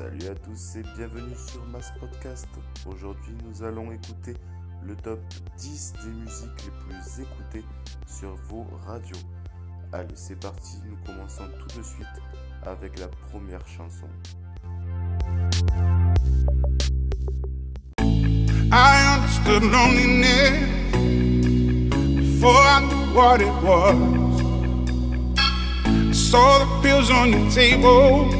Salut à tous et bienvenue sur Mass Podcast. Aujourd'hui, nous allons écouter le top 10 des musiques les plus écoutées sur vos radios. Allez, c'est parti, nous commençons tout de suite avec la première chanson. I understood loneliness before what it was. I the table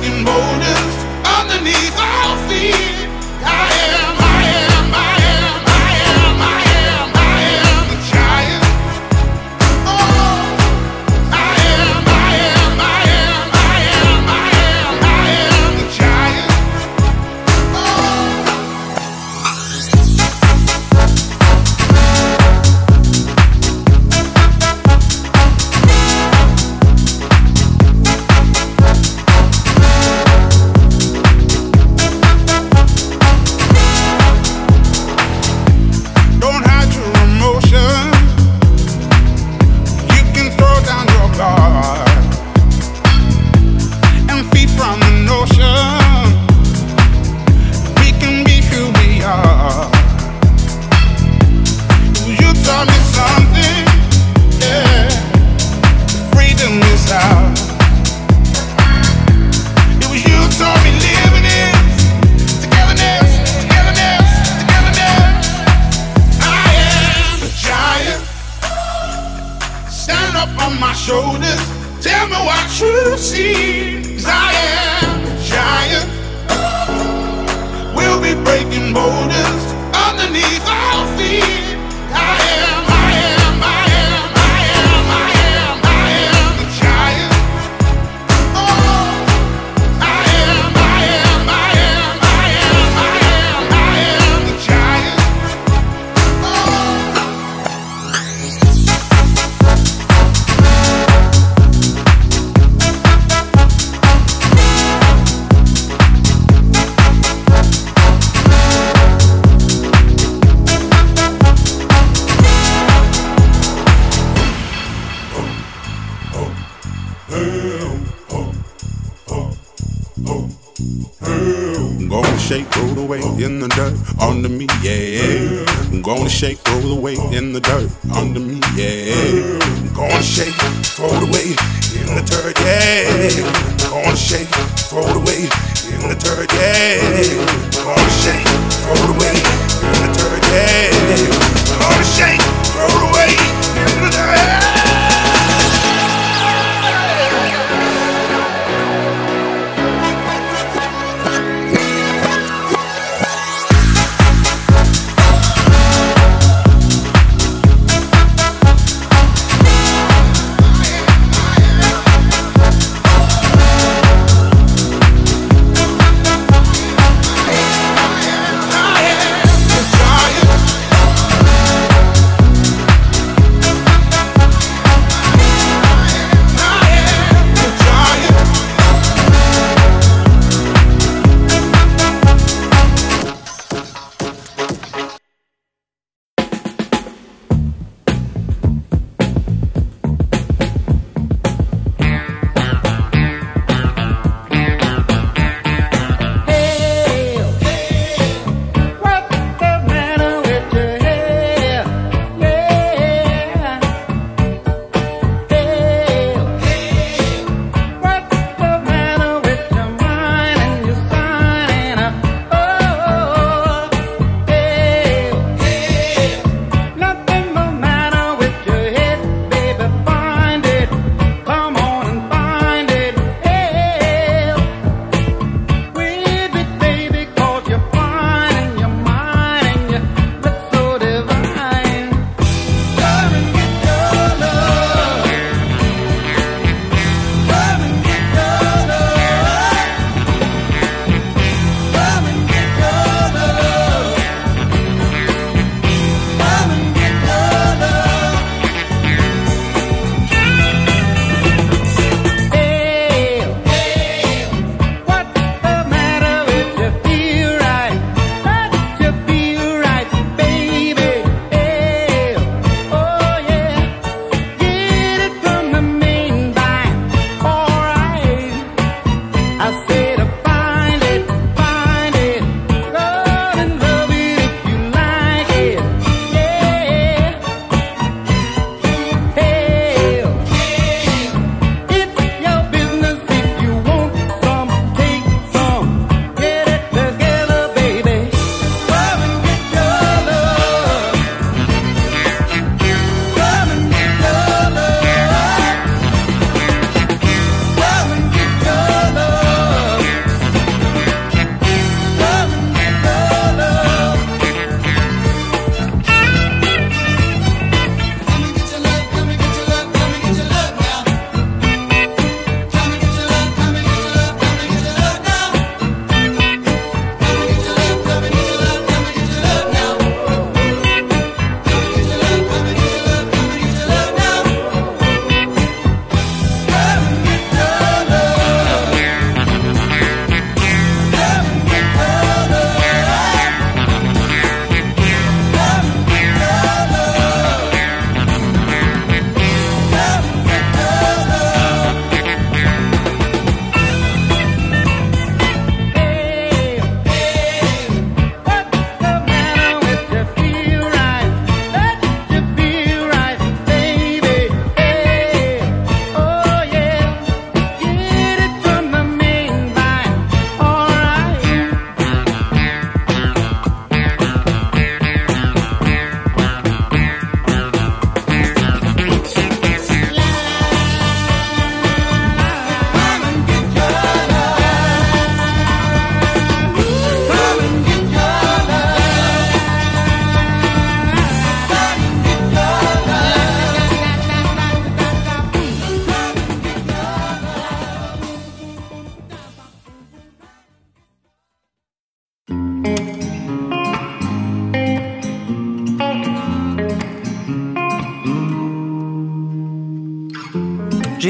broken motor shoulders. Tell me what you see. 'Cause I am a giant. We'll be breaking boulders shake, throw roll away in the dirt under me, yeah. Gonna shake, throw it away in the dirt, yeah. Gonna shake, throw it away in the dirt, yeah. Gonna shake,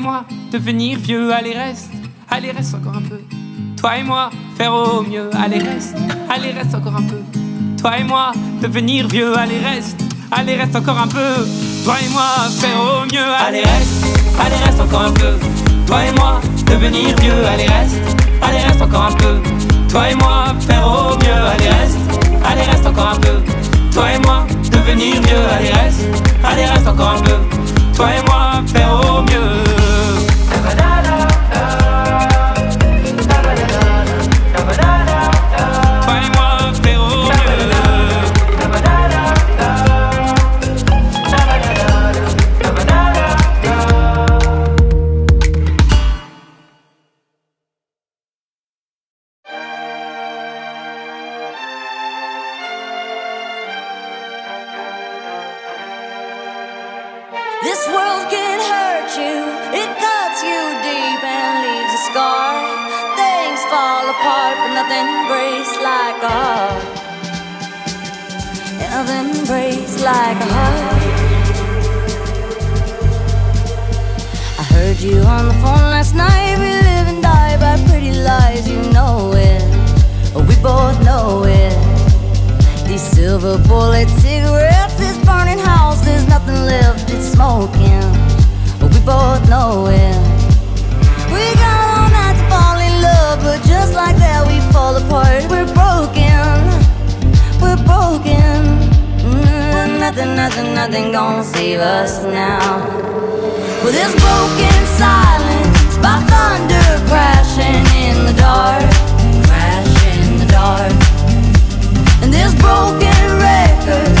Moi, devenir vieux, allez reste, allez reste encore un peu. Toi et moi, faire au mieux, allez reste, allez reste encore un peu. Toi et moi, devenir vieux, allez reste, allez reste encore un peu. Toi et moi, faire au mieux, allez reste, allez reste encore un peu. Toi et moi, devenir vieux, allez reste, allez reste encore un peu. Toi et moi, faire au mieux, allez reste, allez reste encore un peu. Toi et moi, devenir vieux, allez reste, allez reste encore un peu. Toi et moi, faire au mieux. This world can hurt you, it cuts you deep and leaves a scar. Things fall apart, but nothing breaks like a heart. Nothing breaks like a heart. I heard you on the phone last night. We live and die by pretty lies, you know it. We both know it. These silver bullet it's smoking. But we both know it. We got all night to fall in love, but just like that we fall apart. We're broken, we're broken. Mm, nothing, nothing, nothing gonna save us now. Well, this broken silence by thunder crashing in the dark, crash in the dark. And this broken record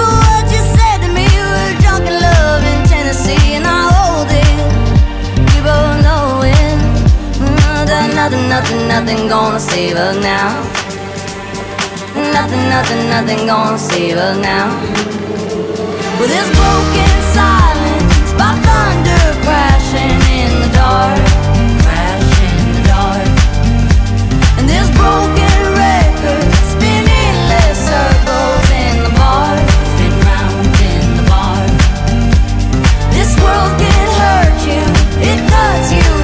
nothing, nothing, nothing gonna save us now. Nothing, nothing, nothing gonna save us now. With this broken silence by thunder crashing in the dark, crashing in the dark, and this broken record spinning less circles in the bar, spin round in the bar. This world can hurt you, it cuts you.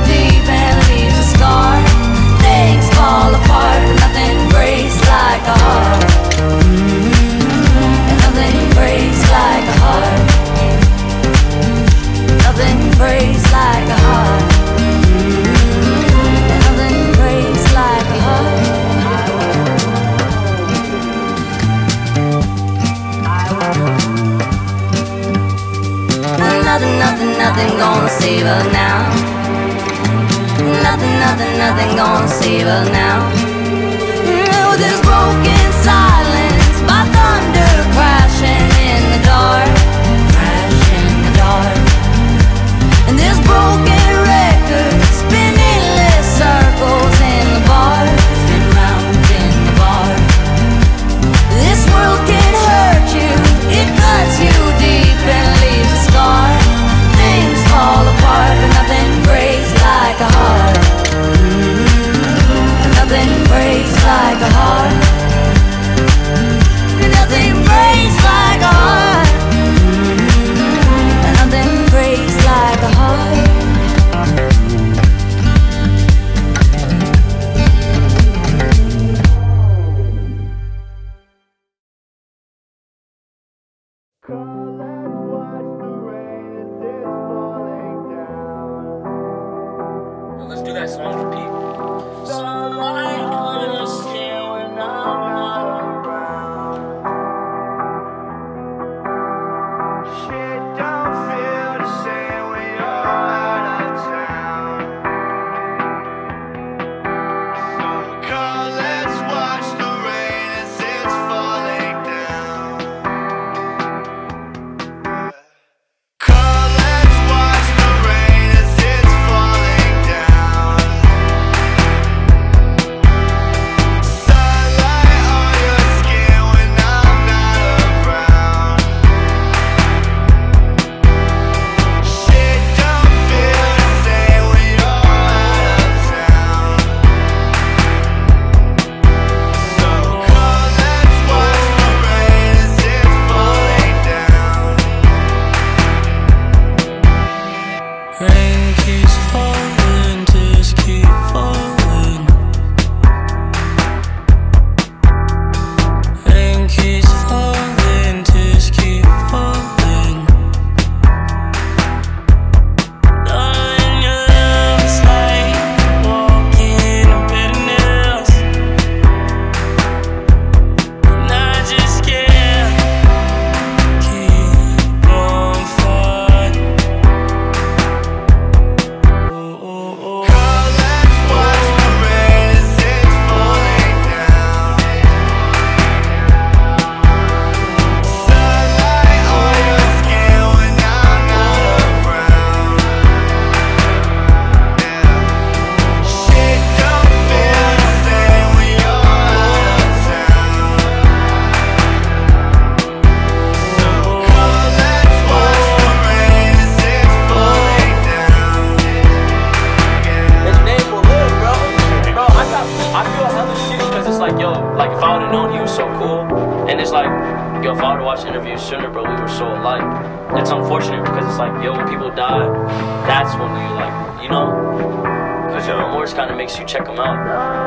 Make sure you check them out.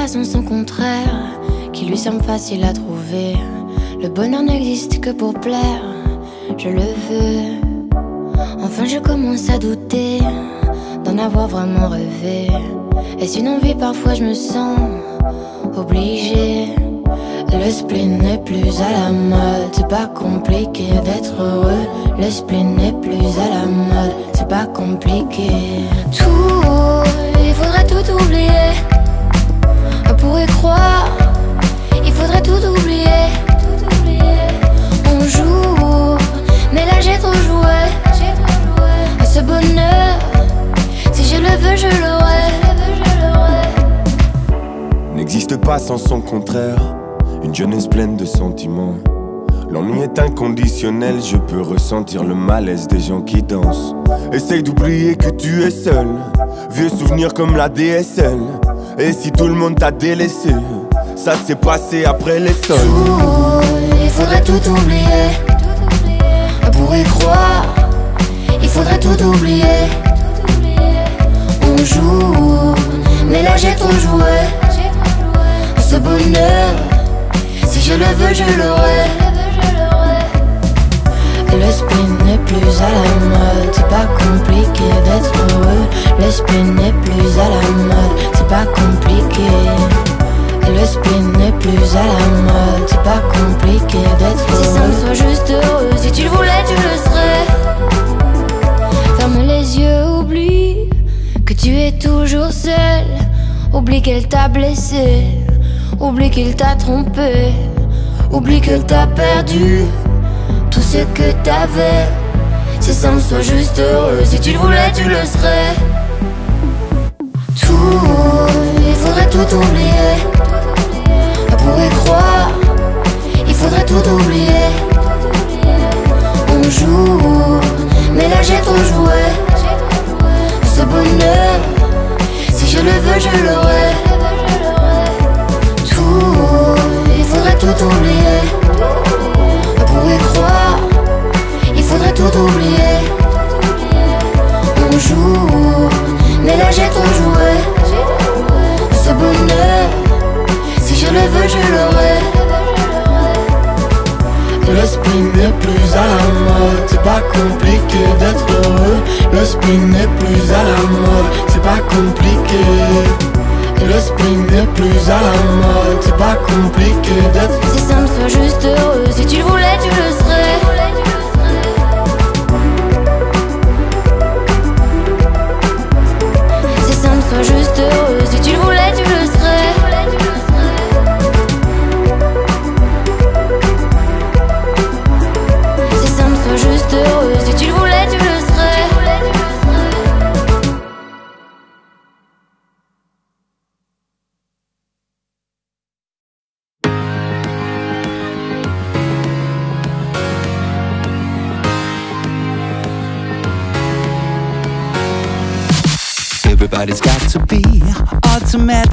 façon son contraire, qui lui semble facile à trouver. Le bonheur n'existe que pour plaire, je le veux. Enfin, je commence à douter d'en avoir vraiment rêvé. Est-ce une envie Parfois, je me sens obligée. Le spleen n'est plus à la mode, c'est pas compliqué d'être heureux. Le spleen n'est plus à la mode, c'est pas compliqué. Tout, il faudrait tout oublier il faudrait tout oublier. Tout oublier. On joue, mais là j'ai trop joué. À ce bonheur, si je le veux, je l'aurai. N'existe pas sans son contraire, une jeunesse pleine de sentiments. L'ennui est inconditionnel, je peux ressentir le malaise des gens qui dansent. Essaye d'oublier que tu es seul, vieux souvenir comme la DSL. Et si tout le monde t'a délaissé, ça s'est passé après les sols. Tout, il faudrait tout oublier. Pour y croire, il faudrait tout oublier. On joue, mais là j'ai trop joué. Ce bonheur, si je le veux, je l'aurai. Le spin n'est plus à la mode, c'est pas compliqué d'être heureux. Le spin n'est plus à la mode, c'est pas compliqué. Le spin n'est plus à la mode, c'est pas compliqué d'être heureux. Si simple, sois juste heureux, si tu le voulais, tu le serais. Ferme les yeux, oublie que tu es toujours seul. Oublie qu'elle t'a blessé, oublie qu'il t'a trompé, oublie que t'as perdu tout ce que t'avais. C'est simple, sois juste heureux. Si tu le voulais, tu le serais. Tout, il faudrait tout oublier. Pour y croire, il faudrait tout oublier. On joue, mais là j'ai trop joué. Ce bonheur, si je le veux, je l'aurai. Tout, il faudrait tout oublier. Pour y croire, tout oublier. On joue, mais là j'ai trop joué. Ce bonheur, si je le veux, je l'aurai. Le spin n'est plus à la mode, c'est pas compliqué d'être heureux. Le spin n'est plus à la mode, c'est pas compliqué. Le spin n'est plus à la mode, c'est pas compliqué d'être C'est simple, sois juste heureux, si tu le voulais,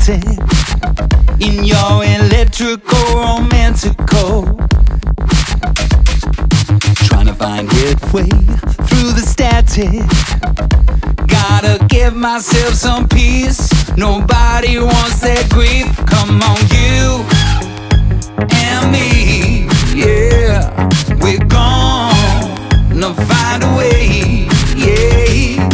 automatic in your electrical romantical. Trying to find way through the static. Gotta give myself some peace. Nobody wants that grief. Come on, you and me. Yeah, we're gonna find a way. Yeah,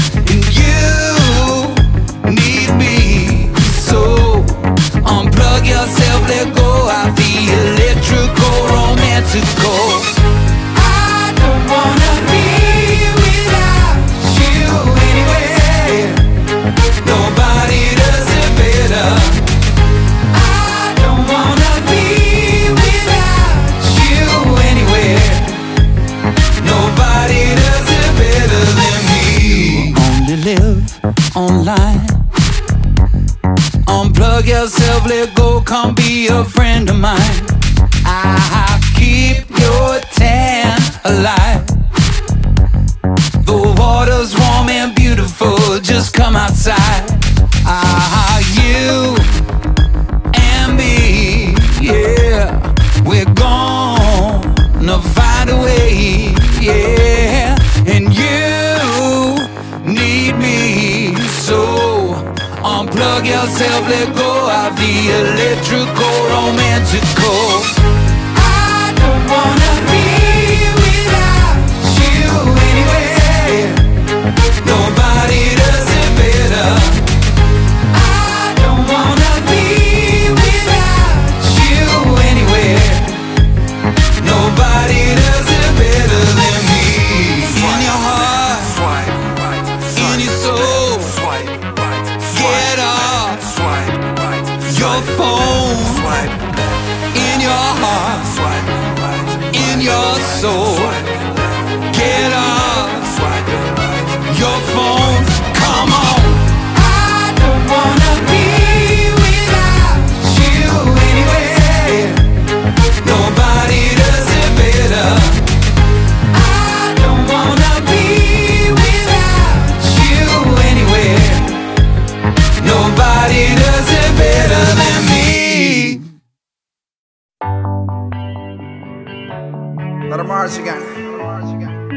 magical, romantical.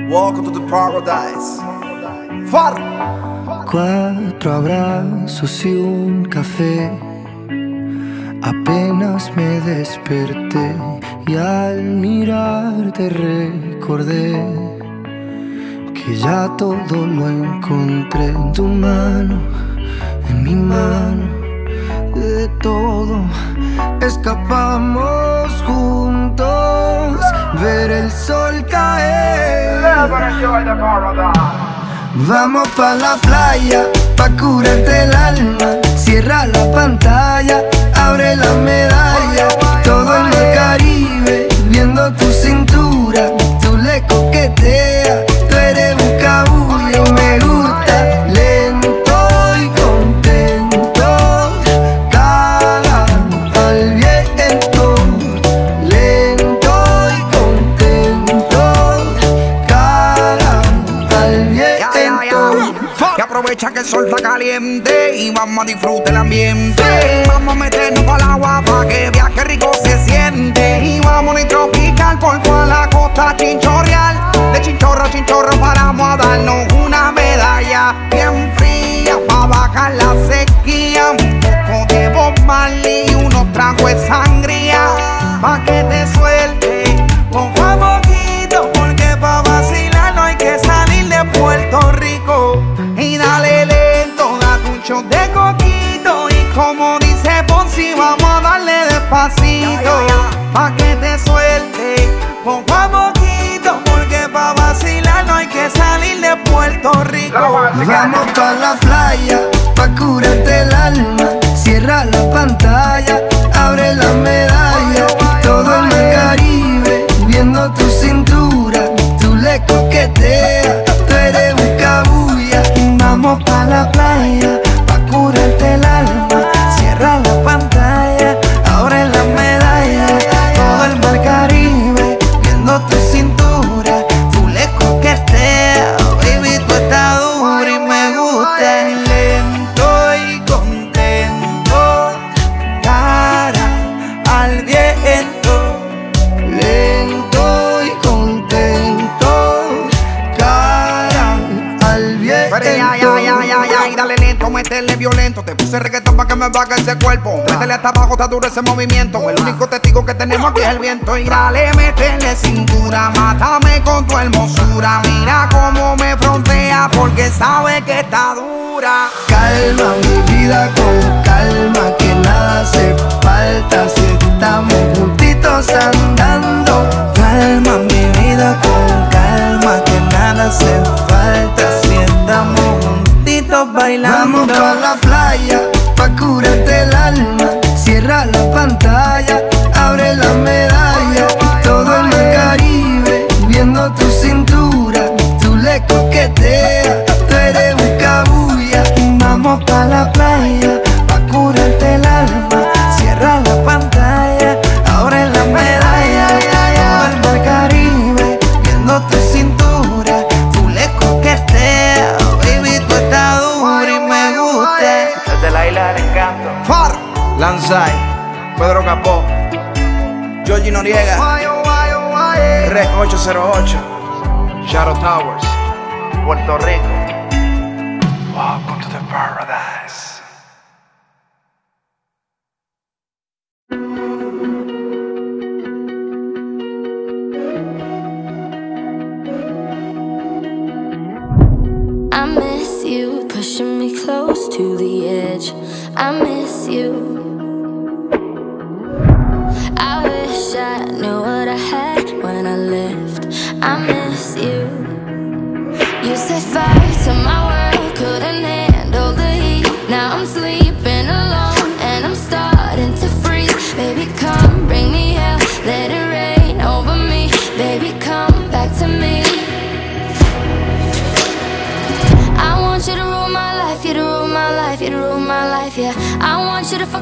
Welcome to the paradise. Cuatro abrazos y un café. Apenas me desperté y al mirarte recordé que ya todo lo encontré en tu mano, en mi mano, de todo escapamos juntos, ver el sol caer. Vamos pa la playa, pa curarte el alma. Cierra la pantalla, abre la medalla. Todo en el Caribe, viendo tu cintura. Tú le coqueteas, Y aprovecha que el sol está caliente y vamos a disfrutar el ambiente. Vamos a meternos para el agua para que qué rico se siente. Y vamos a tropical por toda la costa chinchorreal. De chinchorro a chinchorro paramos a darnos una medalla bien fría para bajar la sequía. Un poco de Bob y unos tragos de sangría pa' que te suelte. A Vamos pa la playa, pa curarte el alma. Cierra la pantalla, abre la medalla. Todo en el Caribe, viendo tu cintura. Tú le coqueteas, tú eres bucabulla. Vamos pa la playa, baje ese cuerpo. Métele hasta abajo, está duro ese movimiento. El único testigo que tenemos aquí es el viento. Y dale, métele cintura, mátame con tu hermosura. Mira cómo me frontea porque sabe que está dura. Calma mi vida con calma, que nada hace falta si estamos juntitos andando. Calma mi vida con calma, que nada hace falta si estamos juntitos bailando. Vamos pa la playa, pa curarte el alma. Cierra la pantalla,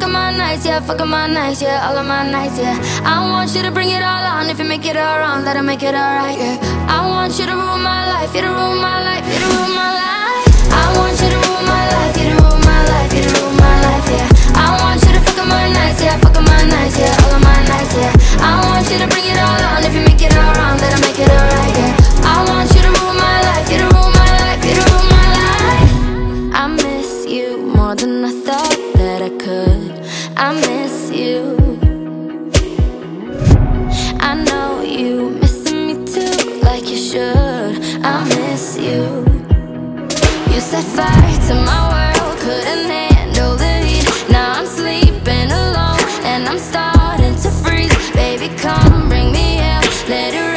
Fucking my nights, yeah, fucking my nights, yeah All of my nights, yeah I want you to bring it all on If you make it all wrong, that'll make it all right, yeah I want you to rule my life, you to rule my life, you to rule my life I want you to rule my life, you to rule my life, you to rule my life, yeah I want you to my nights, yeah, my nights, yeah All of my nights, yeah I want you to bring it all on If you make it all wrong, that'll make it all right, yeah I want you to rule my life, you to rule my life miss you. I know you missing me too, like you should. I miss you. You set fire to my world, couldn't handle the heat. Now I'm sleeping alone and I'm starting to freeze. Baby, come bring me air, let it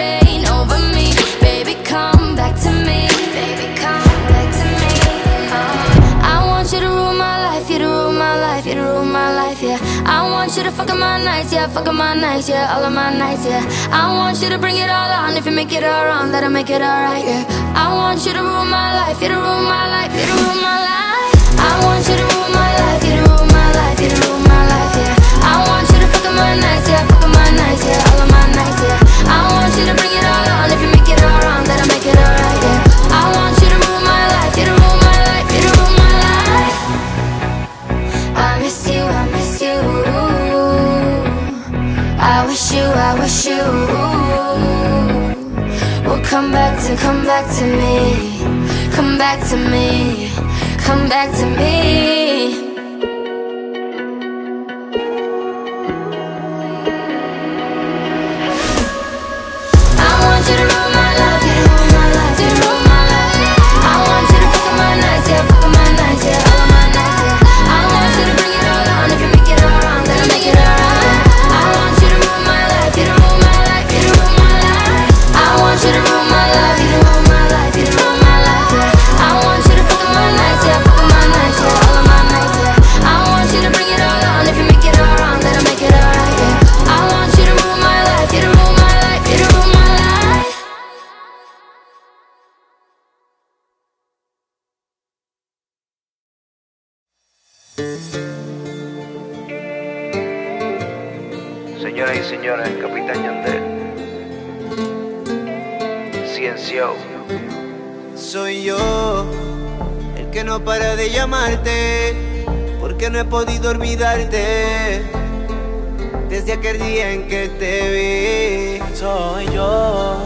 want you to fuck up my nights, yeah, fuck up my nights, yeah, all of my nights, yeah. I want you to bring it all on. If you make it all wrong, that'll make it alright, yeah. I want you to rule my life, you to rule my life, you to rule my life. I want you to rule my life, you to rule my life, you to rule my life, yeah. I want you to fuck up my nights, yeah, fuck up my nights, yeah, all of my nights, yeah. I want you to bring it all on. If you come back to, come back to me, come back to me, come back to me. Desde aquel día en que te vi. Soy yo,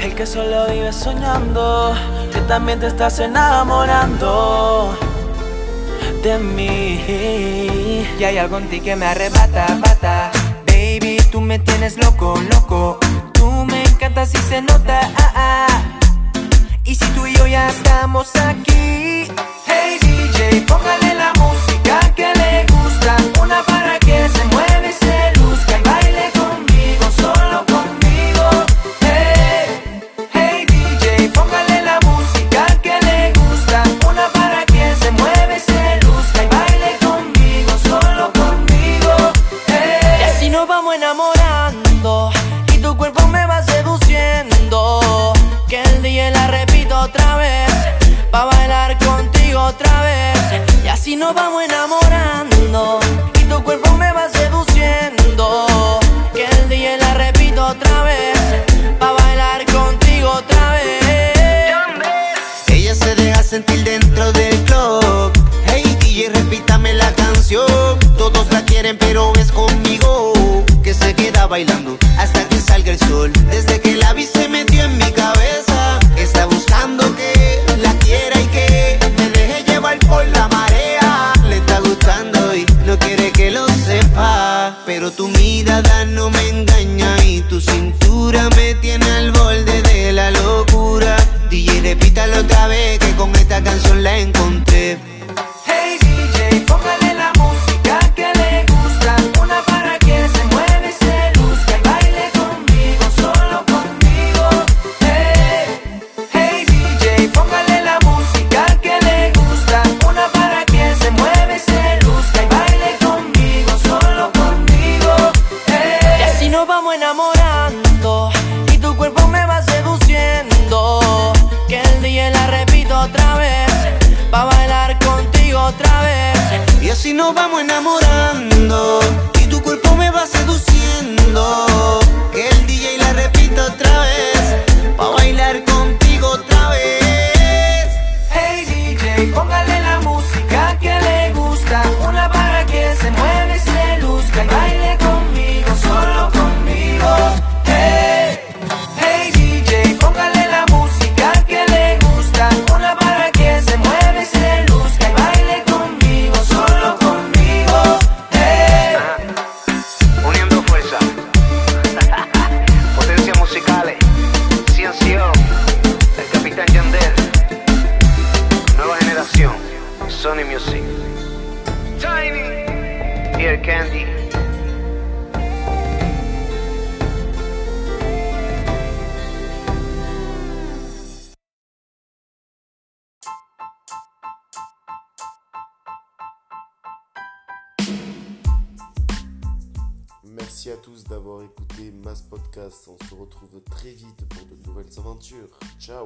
el que solo vive soñando, que también te estás enamorando de mí. Y hay algo en ti que me arrebata, bata. Baby, tú me tienes loco, loco. Tú me encantas y se nota. ah, ah. Y si tú y yo ya estamos aquí. Hey DJ, póngale la música que le Así nos vamos enamorando y tu cuerpo me va seduciendo. Que el día la repito otra vez, pa' bailar contigo otra vez. Ella se deja sentir dentro del club. Hey DJ, repítame la canción. Todos la quieren,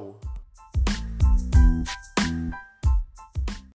Tchau!